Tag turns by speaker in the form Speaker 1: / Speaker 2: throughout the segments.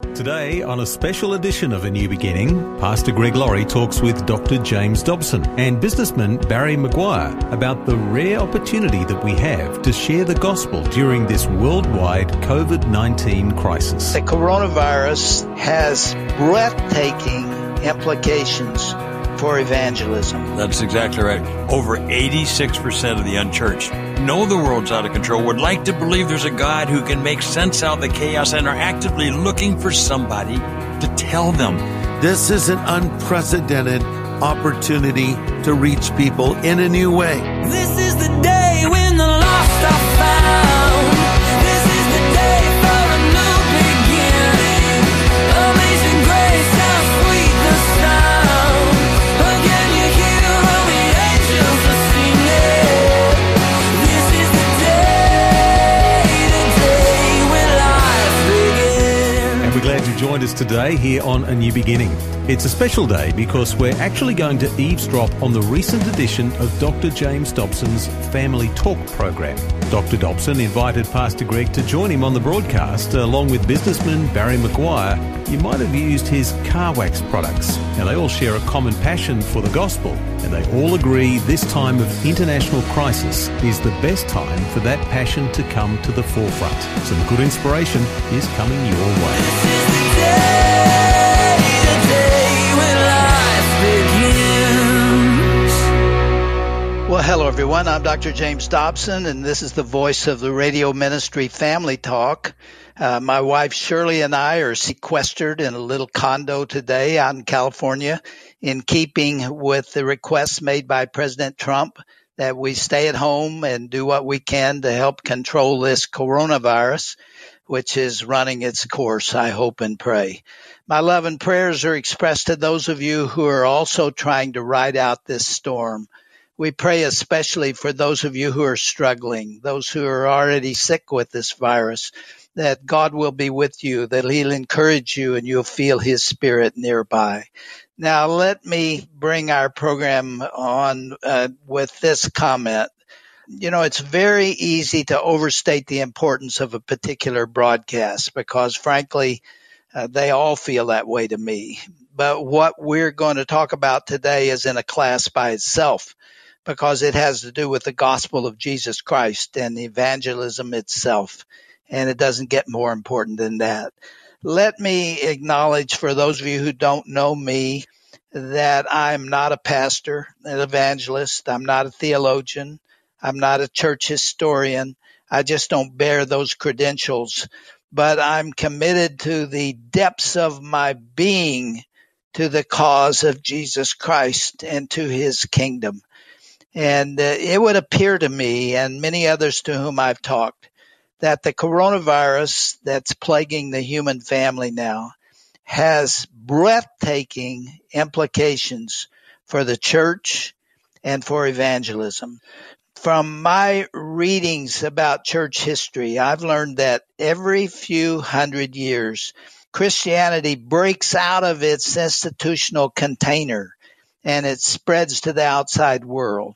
Speaker 1: Today, on a special edition of A New Beginning, Pastor Greg Laurie talks with Dr. James Dobson and businessman Barry Meguiar about the rare opportunity that we have to share the gospel during this worldwide COVID 19 crisis.
Speaker 2: The coronavirus has breathtaking implications for evangelism.
Speaker 3: That's exactly right. Over 86% of the unchurched know the world's out of control, would like to believe there's a God who can make sense out of the chaos, and are actively looking for somebody to tell them.
Speaker 4: This is an unprecedented opportunity to reach people in a new way.
Speaker 5: This is the day when the lost are found.
Speaker 1: Joined us today here on A New Beginning. It's a special day because we're actually going to eavesdrop on the recent edition of Dr. James Dobson's Family Talk program. Dr. Dobson invited Pastor Greg to join him on the broadcast along with businessman Barry Meguiar. You might have used his car wax products. Now, they all share a common passion for the gospel, and they all agree this time of international crisis is the best time for that passion to come to the forefront. Some good inspiration is coming your way.
Speaker 5: This is the day, the day when life begins.
Speaker 2: Well, hello everyone. I'm Dr. James Dobson, and this is the voice of the radio ministry Family Talk. Uh, my wife Shirley and I are sequestered in a little condo today out in California in keeping with the requests made by President Trump that we stay at home and do what we can to help control this coronavirus, which is running its course, I hope and pray. My love and prayers are expressed to those of you who are also trying to ride out this storm. We pray especially for those of you who are struggling, those who are already sick with this virus, that God will be with you, that He'll encourage you and you'll feel His Spirit nearby. Now, let me bring our program on uh, with this comment. You know, it's very easy to overstate the importance of a particular broadcast because, frankly, uh, they all feel that way to me. But what we're going to talk about today is in a class by itself because it has to do with the gospel of Jesus Christ and evangelism itself. And it doesn't get more important than that. Let me acknowledge for those of you who don't know me that I'm not a pastor, an evangelist. I'm not a theologian. I'm not a church historian. I just don't bear those credentials, but I'm committed to the depths of my being to the cause of Jesus Christ and to his kingdom. And uh, it would appear to me and many others to whom I've talked that the coronavirus that's plaguing the human family now has breathtaking implications for the church and for evangelism. From my readings about church history, I've learned that every few hundred years, Christianity breaks out of its institutional container and it spreads to the outside world.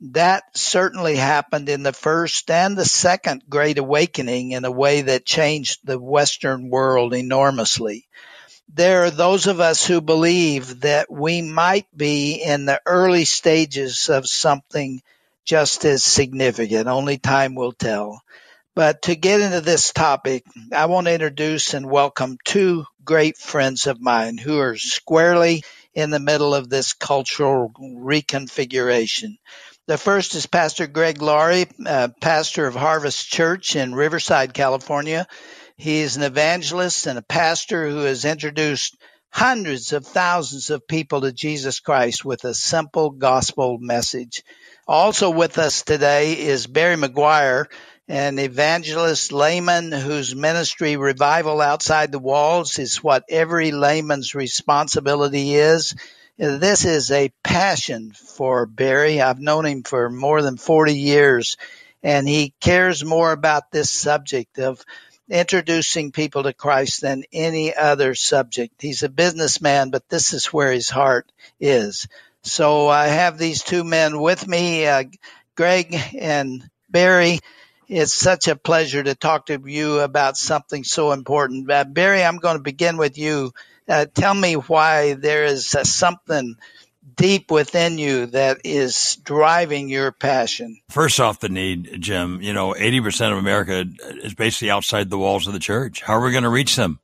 Speaker 2: That certainly happened in the first and the second Great Awakening in a way that changed the Western world enormously. There are those of us who believe that we might be in the early stages of something just as significant. Only time will tell. But to get into this topic, I want to introduce and welcome two great friends of mine who are squarely in the middle of this cultural reconfiguration. The first is Pastor Greg Laurie, uh, pastor of Harvest Church in Riverside, California. He is an evangelist and a pastor who has introduced hundreds of thousands of people to Jesus Christ with a simple gospel message. Also with us today is Barry Meguiar, an evangelist layman whose ministry revival outside the walls is what every layman's responsibility is. This is a passion for Barry. I've known him for more than 40 years and he cares more about this subject of introducing people to Christ than any other subject. He's a businessman, but this is where his heart is. So I have these two men with me, uh, Greg and Barry. It's such a pleasure to talk to you about something so important. Uh, Barry, I'm going to begin with you. Uh, tell me why there is uh, something deep within you that is driving your passion?
Speaker 3: First off, the need, Jim. You know, 80% of America is basically outside the walls of the church. How are we going to reach them?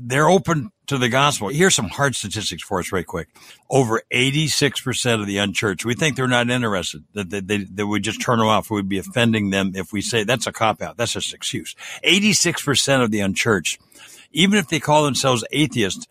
Speaker 3: They're open to the gospel. Here's some hard statistics for us, right quick. Over 86% of the unchurched, we think they're not interested, that they, they, that we just turn them off. We'd be offending them if we say that's a cop out. That's just excuse. 86% of the unchurched, even if they call themselves atheists,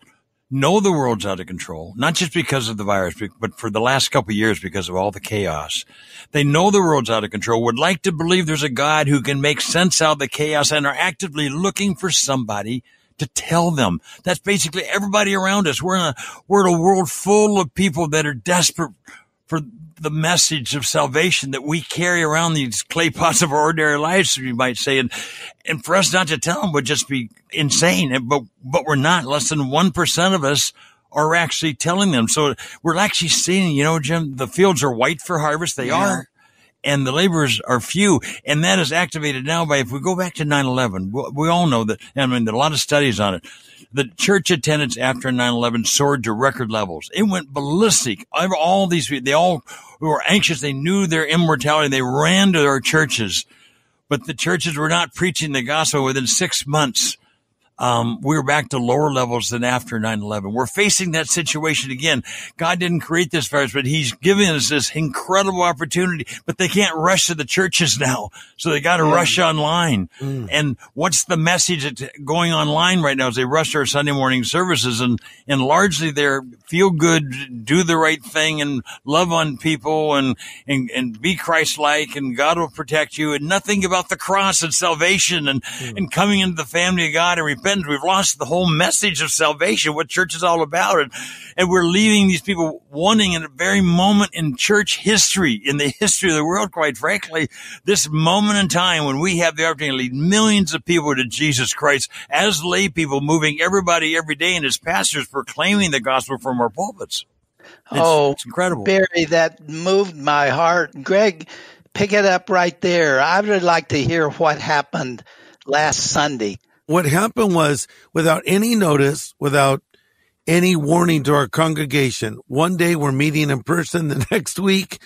Speaker 3: know the world's out of control, not just because of the virus, but for the last couple years because of all the chaos. They know the world's out of control, would like to believe there's a God who can make sense out of the chaos and are actively looking for somebody to tell them. That's basically everybody around us. We're in a, we're in a world full of people that are desperate for the message of salvation that we carry around these clay pots of our ordinary lives, you might say. And, and for us not to tell them would just be insane. But, but we're not. Less than 1% of us are actually telling them. So we're actually seeing, you know, Jim, the fields are white for harvest. They yeah. are. And the laborers are few. And that is activated now by, if we go back to 9-11, we all know that, I mean, there are a lot of studies on it the church attendance after 9-11 soared to record levels. It went ballistic. All these people, they all were anxious. They knew their immortality. They ran to their churches, but the churches were not preaching the gospel within six months um, we're back to lower levels than after 9-11. We're facing that situation again. God didn't create this virus, but he's giving us this incredible opportunity, but they can't rush to the churches now. So they got to mm. rush online. Mm. And what's the message that's going online right now is they rush our Sunday morning services and, and largely they're feel good, do the right thing and love on people and, and, and be Christ-like and God will protect you and nothing about the cross and salvation and, mm. and coming into the family of God and repent We've lost the whole message of salvation, what church is all about. And, and we're leaving these people wanting in a very moment in church history, in the history of the world, quite frankly, this moment in time when we have the opportunity to lead millions of people to Jesus Christ as lay people, moving everybody every day and as pastors proclaiming the gospel from our pulpits. It's,
Speaker 2: oh,
Speaker 3: it's incredible.
Speaker 2: Barry, that moved my heart. Greg, pick it up right there. I would like to hear what happened last Sunday
Speaker 4: what happened was without any notice, without any warning to our congregation, one day we're meeting in person. The next week,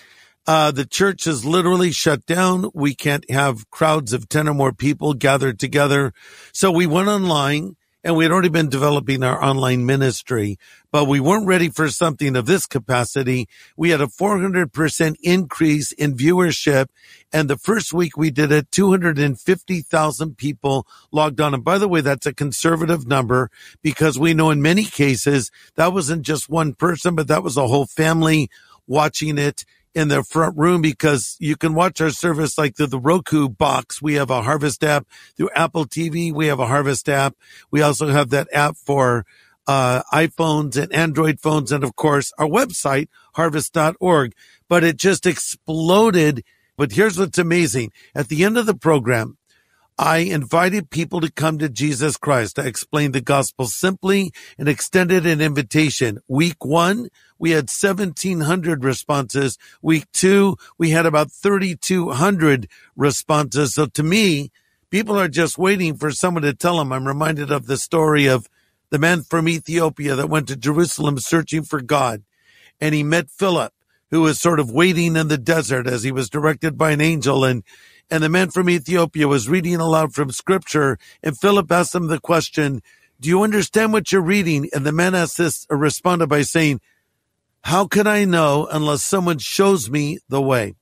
Speaker 4: uh, the church is literally shut down. We can't have crowds of 10 or more people gathered together. So we went online and we had already been developing our online ministry, but we weren't ready for something of this capacity. We had a 400% increase in viewership. And the first week we did it, 250,000 people logged on. And by the way, that's a conservative number because we know in many cases that wasn't just one person, but that was a whole family watching it in their front room because you can watch our service like through the Roku box. We have a Harvest app through Apple TV. We have a Harvest app. We also have that app for uh, iPhones and Android phones. And of course, our website, harvest.org. But it just exploded. But here's what's amazing. At the end of the program, I invited people to come to Jesus Christ. I explained the gospel simply and extended an invitation. Week one, we had 1700 responses. Week two, we had about 3200 responses. So to me, people are just waiting for someone to tell them. I'm reminded of the story of the man from Ethiopia that went to Jerusalem searching for God and he met Philip who was sort of waiting in the desert as he was directed by an angel and and the man from Ethiopia was reading aloud from scripture and Philip asked him the question, do you understand what you're reading? And the man asked this, or responded by saying, how can I know unless someone shows me the way?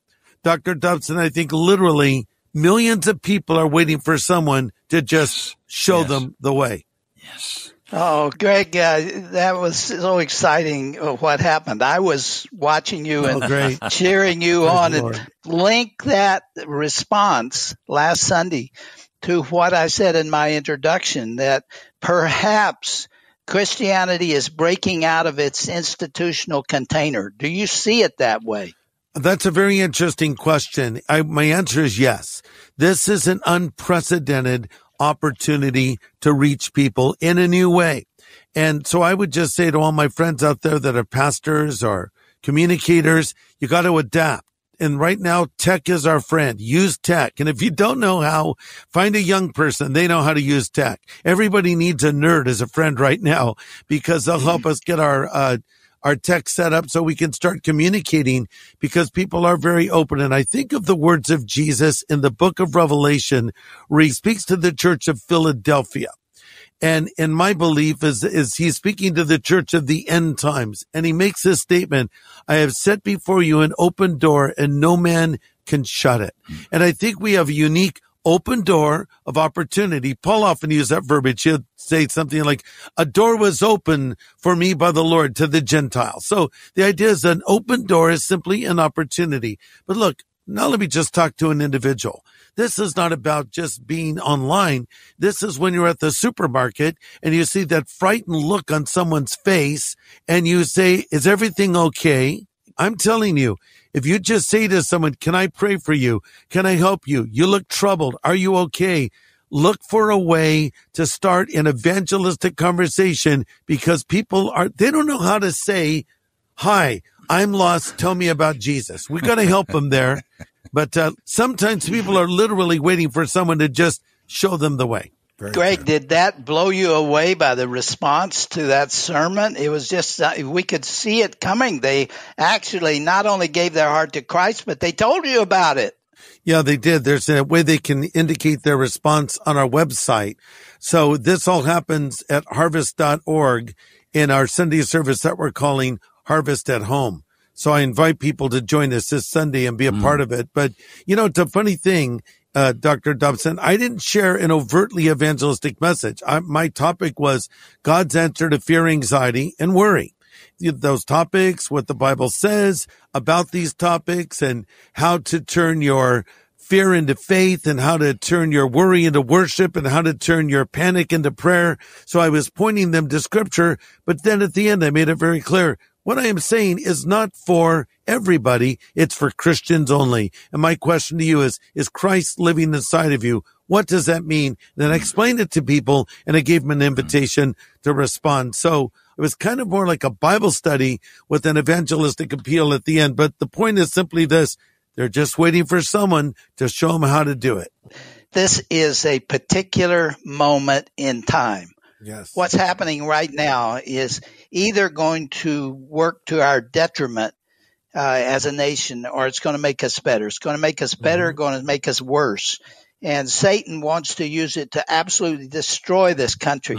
Speaker 4: Dr. Dobson, I think literally millions of people are waiting for someone to just show yes. them the way.
Speaker 3: Yes.
Speaker 2: Oh, Greg, uh, that was so exciting uh, what happened. I was watching you
Speaker 4: Oh,
Speaker 2: and cheering you on and link that response last Sunday to what I said in my introduction that perhaps Christianity is breaking out of its institutional container. Do you see it that way?
Speaker 4: That's a very interesting question. I, my answer is yes. This is an unprecedented opportunity to reach people in a new way. And so I would just say to all my friends out there that are pastors or communicators, you got to adapt. And right now, tech is our friend. Use tech. And if you don't know how, find a young person. They know how to use tech. Everybody needs a nerd as a friend right now because they'll help us get our, uh, our tech set up so we can start communicating because people are very open. And I think of the words of Jesus in the book of Revelation where he speaks to the church of Philadelphia. And in my belief is, is he's speaking to the church of the end times. And he makes this statement, I have set before you an open door and no man can shut it. And I think we have a unique open door of opportunity. Paul often used that verbiage. He'll say something like, a door was open for me by the Lord to the Gentiles. So the idea is an open door is simply an opportunity. But look, now let me just talk to an individual. This is not about just being online. This is when you're at the supermarket and you see that frightened look on someone's face and you say, is everything okay? I'm telling you, if you just say to someone, can I pray for you? Can I help you? You look troubled. Are you okay? Look for a way to start an evangelistic conversation because people are, they don't know how to say, hi, I'm lost. Tell me about Jesus. We got to help them there. But uh, sometimes people are literally waiting for someone to just show them the way.
Speaker 2: Greg, did that blow you away by the response to that sermon? It was just, uh, we could see it coming. They actually not only gave their heart to Christ, but they told you about it.
Speaker 4: Yeah, they did. There's a way they can indicate their response on our website. So this all happens at harvest.org in our Sunday service that we're calling Harvest at Home. So I invite people to join us this Sunday and be a part of it. But you know, it's a funny thing, uh, Dr. Dobson. I didn't share an overtly evangelistic message. I, my topic was God's answer to fear, anxiety, and worry those topics, what the Bible says about these topics and how to turn your fear into faith and how to turn your worry into worship and how to turn your panic into prayer. So I was pointing them to scripture, but then at the end, I made it very clear. What I am saying is not for everybody. It's for Christians only. And my question to you is, is Christ living inside of you? What does that mean? Then I explained it to people and I gave them an mm-hmm. invitation to respond. So it was kind of more like a Bible study with an evangelistic appeal at the end. But the point is simply this. They're just waiting for someone to show them how to do it.
Speaker 2: This is a particular moment in time.
Speaker 4: Yes.
Speaker 2: What's happening right now is either going to work to our detriment uh, as a nation or it's going to make us better. It's going to make us better, going to make us worse. And Satan wants to use it to absolutely destroy this country.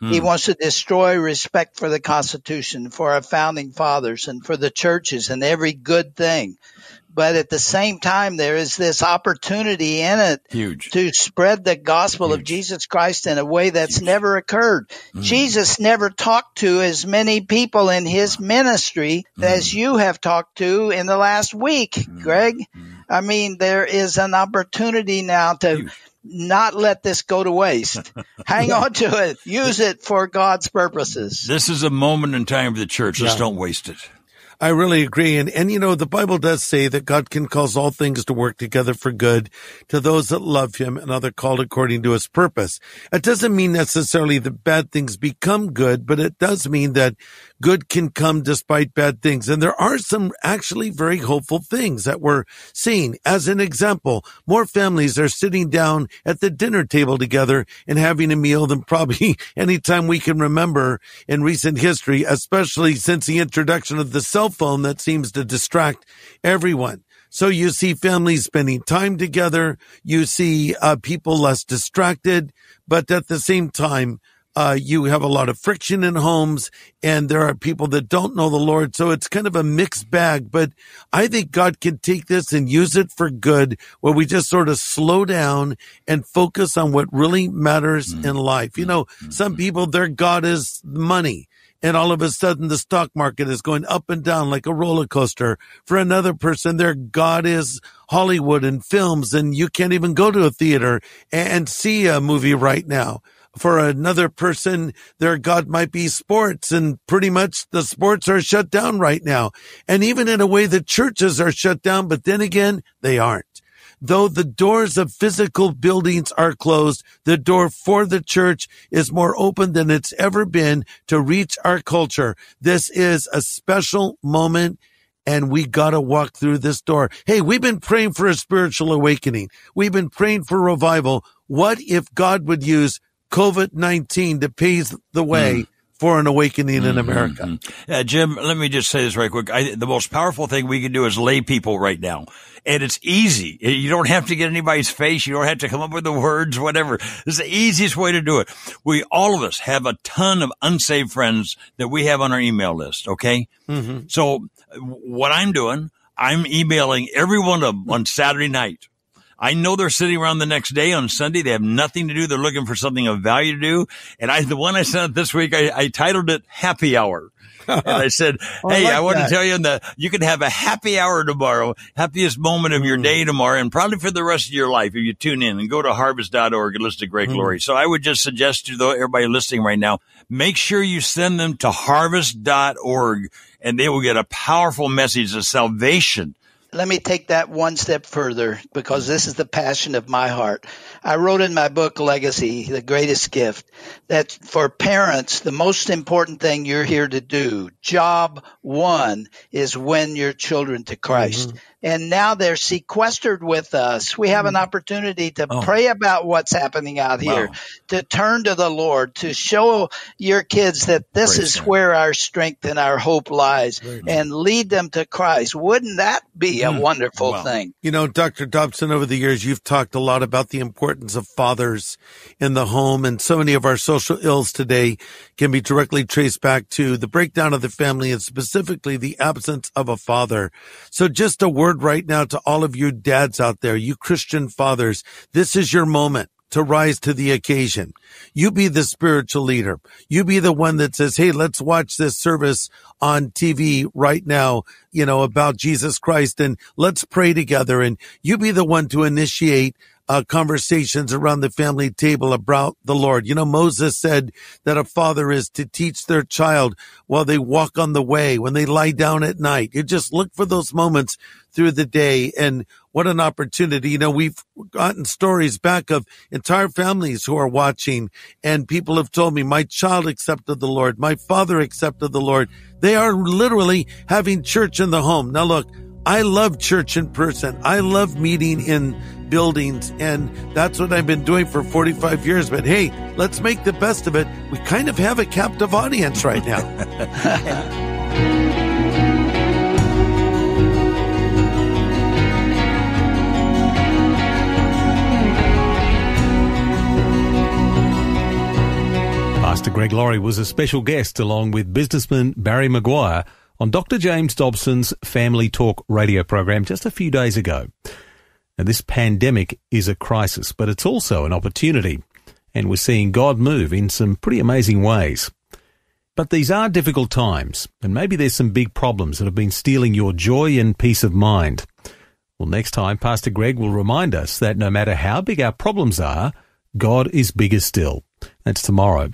Speaker 2: He wants to destroy respect for the Constitution, for our founding fathers, and for the churches and every good thing. But at the same time, there is this opportunity in it
Speaker 3: Huge.
Speaker 2: to spread the gospel of Jesus Christ in a way that's never occurred. Mm. Jesus never talked to as many people in his mm. ministry mm. as you have talked to in the last week, Greg. I mean, there is an opportunity now to not let this go to waste. Hang on to it. Use it for God's purposes.
Speaker 3: This is a moment in time for the church. Let's don't waste it.
Speaker 4: I really agree. And, and you know, the Bible does say that God can cause all things to work together for good to those that love him and other called according to his purpose. It doesn't mean necessarily that bad things become good, but it does mean that good can come despite bad things. And there are some actually very hopeful things that we're seeing. As an example, more families are sitting down at the dinner table together and having a meal than probably any time we can remember in recent history, especially since the introduction of the cell phone that seems to distract everyone. So you see families spending time together. You see uh, people less distracted, but at the same time, uh, you have a lot of friction in homes and there are people that don't know the Lord. So it's kind of a mixed bag, but I think God can take this and use it for good where we just sort of slow down and focus on what really matters
Speaker 3: Mm-hmm.
Speaker 4: in life. You know, some people, their God is money. And all of a sudden the stock market is going up and down like a roller coaster. For another person, their God is Hollywood and films and you can't even go to a theater and see a movie right now. For another person, their God might be sports and pretty much the sports are shut down right now. And even in a way, the churches are shut down, but then again, they aren't. Though the doors of physical buildings are closed, the door for the church is more open than it's ever been to reach our culture. This is a special moment and we gotta walk through this door. Hey, we've been praying for a spiritual awakening. We've been praying for revival. What if God would use COVID-19 to pave the way hmm. For an awakening in America?
Speaker 3: Uh, Jim, let me just say this right quick. I, the most powerful thing we can do is lay people right now. And it's easy. You don't have to get anybody's face. You don't have to come up with the words, whatever. Is the easiest way to do it. We, all of us have a ton of unsaved friends that we have on our email list. Okay. So uh, what I'm doing, I'm emailing every one of them on Saturday night. I know they're sitting around the next day on Sunday. They have nothing to do. They're looking for something of value to do. And I, the one I sent this week, I, I titled it Happy Hour. and I said, oh, Hey, I,
Speaker 4: like
Speaker 3: want
Speaker 4: that.
Speaker 3: to tell you that you can have a happy hour tomorrow, happiest moment of your mm. day tomorrow, and probably for the rest of your life if you tune in and go to harvest.org and listen to Great mm. Glory. So I would just suggest to everybody listening right now, make sure you send them to harvest.org and they will get a powerful message of salvation.
Speaker 2: Let me take that one step further because this is the passion of my heart. I wrote in my book, Legacy, the greatest gift, that for parents, the most important thing you're here to do, job one, is win your children to Christ. Mm-hmm. And now they're sequestered with us. We have an opportunity to pray about what's happening out here,
Speaker 3: Wow.
Speaker 2: to turn to the Lord, to show your kids that this
Speaker 3: Praise
Speaker 2: is
Speaker 3: God.
Speaker 2: where our strength and our hope lies and lead them to Christ. Wouldn't that be a wonderful
Speaker 3: Wow.
Speaker 2: thing?
Speaker 4: You know, Dr. Dobson, over the years, you've talked a lot about the importance of fathers in the home, and so many of our social ills today can be directly traced back to the breakdown of the family and specifically the absence of a father. So just a word right now to all of you dads out there, you Christian fathers, this is your moment to rise to the occasion. You be the spiritual leader. You be the one that says, Hey, let's watch this service on TV right now, you know, about Jesus Christ and let's pray together. And you be the one to initiate uh, conversations around the family table about the Lord. You know, Moses said that a father is to teach their child while they walk on the way, when they lie down at night. You just look for those moments through the day and what an opportunity. You know, we've gotten stories back of entire families who are watching and people have told me my child accepted the Lord. My father accepted the Lord. They are literally having church in the home. Now look, I love church in person. I love meeting in buildings and that's what I've been doing for 45 years. But hey, let's make the best of it. We kind of have a captive audience right now.
Speaker 1: Pastor Greg Laurie was a special guest along with businessman Barry Meguiar on Dr. James Dobson's Family Talk radio program just a few days ago. Now, this pandemic is a crisis, but it's also an opportunity, and we're seeing God move in some pretty amazing ways. But these are difficult times, and maybe there's some big problems that have been stealing your joy and peace of mind. Well, next time, Pastor Greg will remind us that no matter how big our problems are, God is bigger still. That's tomorrow.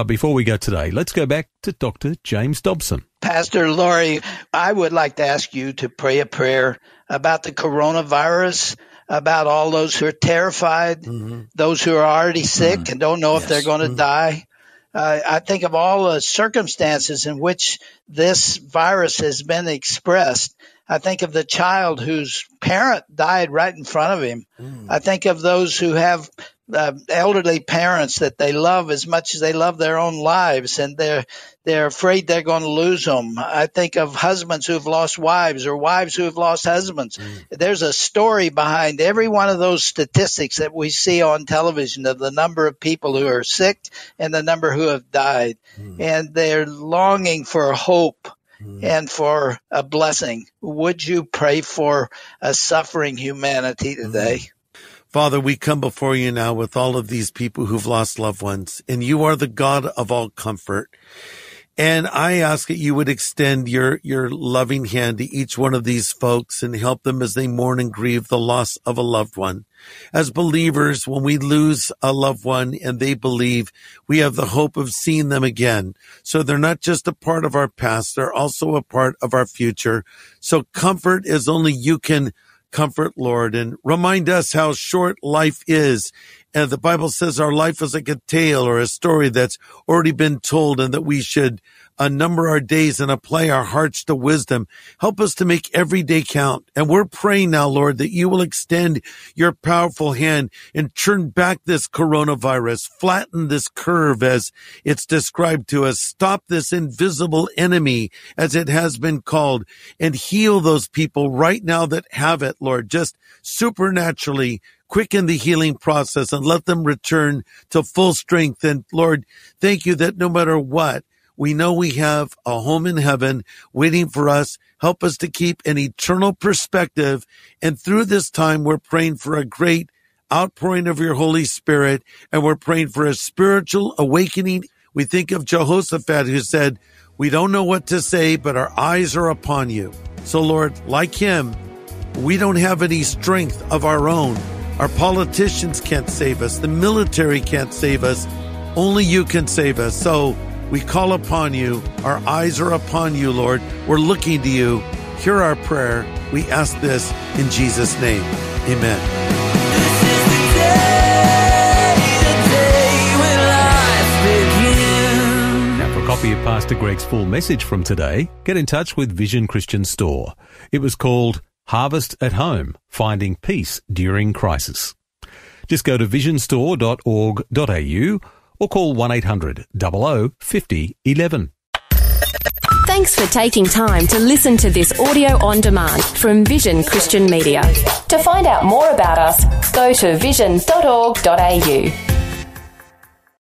Speaker 1: But before we go today, let's go back to Dr. James Dobson.
Speaker 2: Pastor Laurie, I would like to ask you to pray a prayer about the coronavirus, about all those who are terrified, mm-hmm. those who are already mm-hmm. sick and don't know if they're going to mm-hmm. die. Uh, I think of all the circumstances in which this virus has been expressed. I think of the child whose parent died right in front of him. Mm. I think of those who have uh, elderly parents that they love as much as they love their own lives, and they're they're afraid they're going to lose them. I think of husbands who have lost wives or wives who have lost husbands. Mm. There's a story behind every one of those statistics that we see on television of the number of people who are sick and the number who have died, mm. and they're longing for hope mm. and for a blessing. Would you pray for a suffering humanity today?
Speaker 4: Father, we come before you now with all of these people who've lost loved ones, and you are the God of all comfort. And I ask that you would extend your, your loving hand to each one of these folks and help them as they mourn and grieve the loss of a loved one. As believers, when we lose a loved one and they believe, we have the hope of seeing them again. So they're not just a part of our past, they're also a part of our future. So comfort is only you can comfort, Lord, and remind us how short life is. And the Bible says our life is like a tale or a story that's already been told and that we should uh, number our days and apply our hearts to wisdom. Help us to make every day count. And we're praying now, Lord, that you will extend your powerful hand and turn back this coronavirus, flatten this curve as it's described to us, stop this invisible enemy as it has been called and heal those people right now that have it, Lord, just supernaturally quicken the healing process and let them return to full strength. And Lord, thank you that no matter what, we know we have a home in heaven waiting for us. Help us to keep an eternal perspective. And through this time, we're praying for a great outpouring of your Holy Spirit. And we're praying for a spiritual awakening. We think of Jehoshaphat who said, we don't know what to say, but our eyes are upon you. So Lord, like him, we don't have any strength of our own. Our politicians can't save us. The military can't save us. Only you can save us. So we call upon you. Our eyes are upon you, Lord. We're looking to you. Hear our prayer. We ask this in Jesus' name. Amen.
Speaker 5: This is the day, the day when life begins.
Speaker 1: Now, for a copy of Pastor Greg's full message from today, get in touch with Vision Christian Store. It was called Harvest at Home Finding Peace During Crisis. Just go to visionstore.org.au or call 1 800 00 50 11.
Speaker 6: Thanks for taking time to listen to this audio on demand from Vision Christian Media. To find out more about us, go to vision.org.au.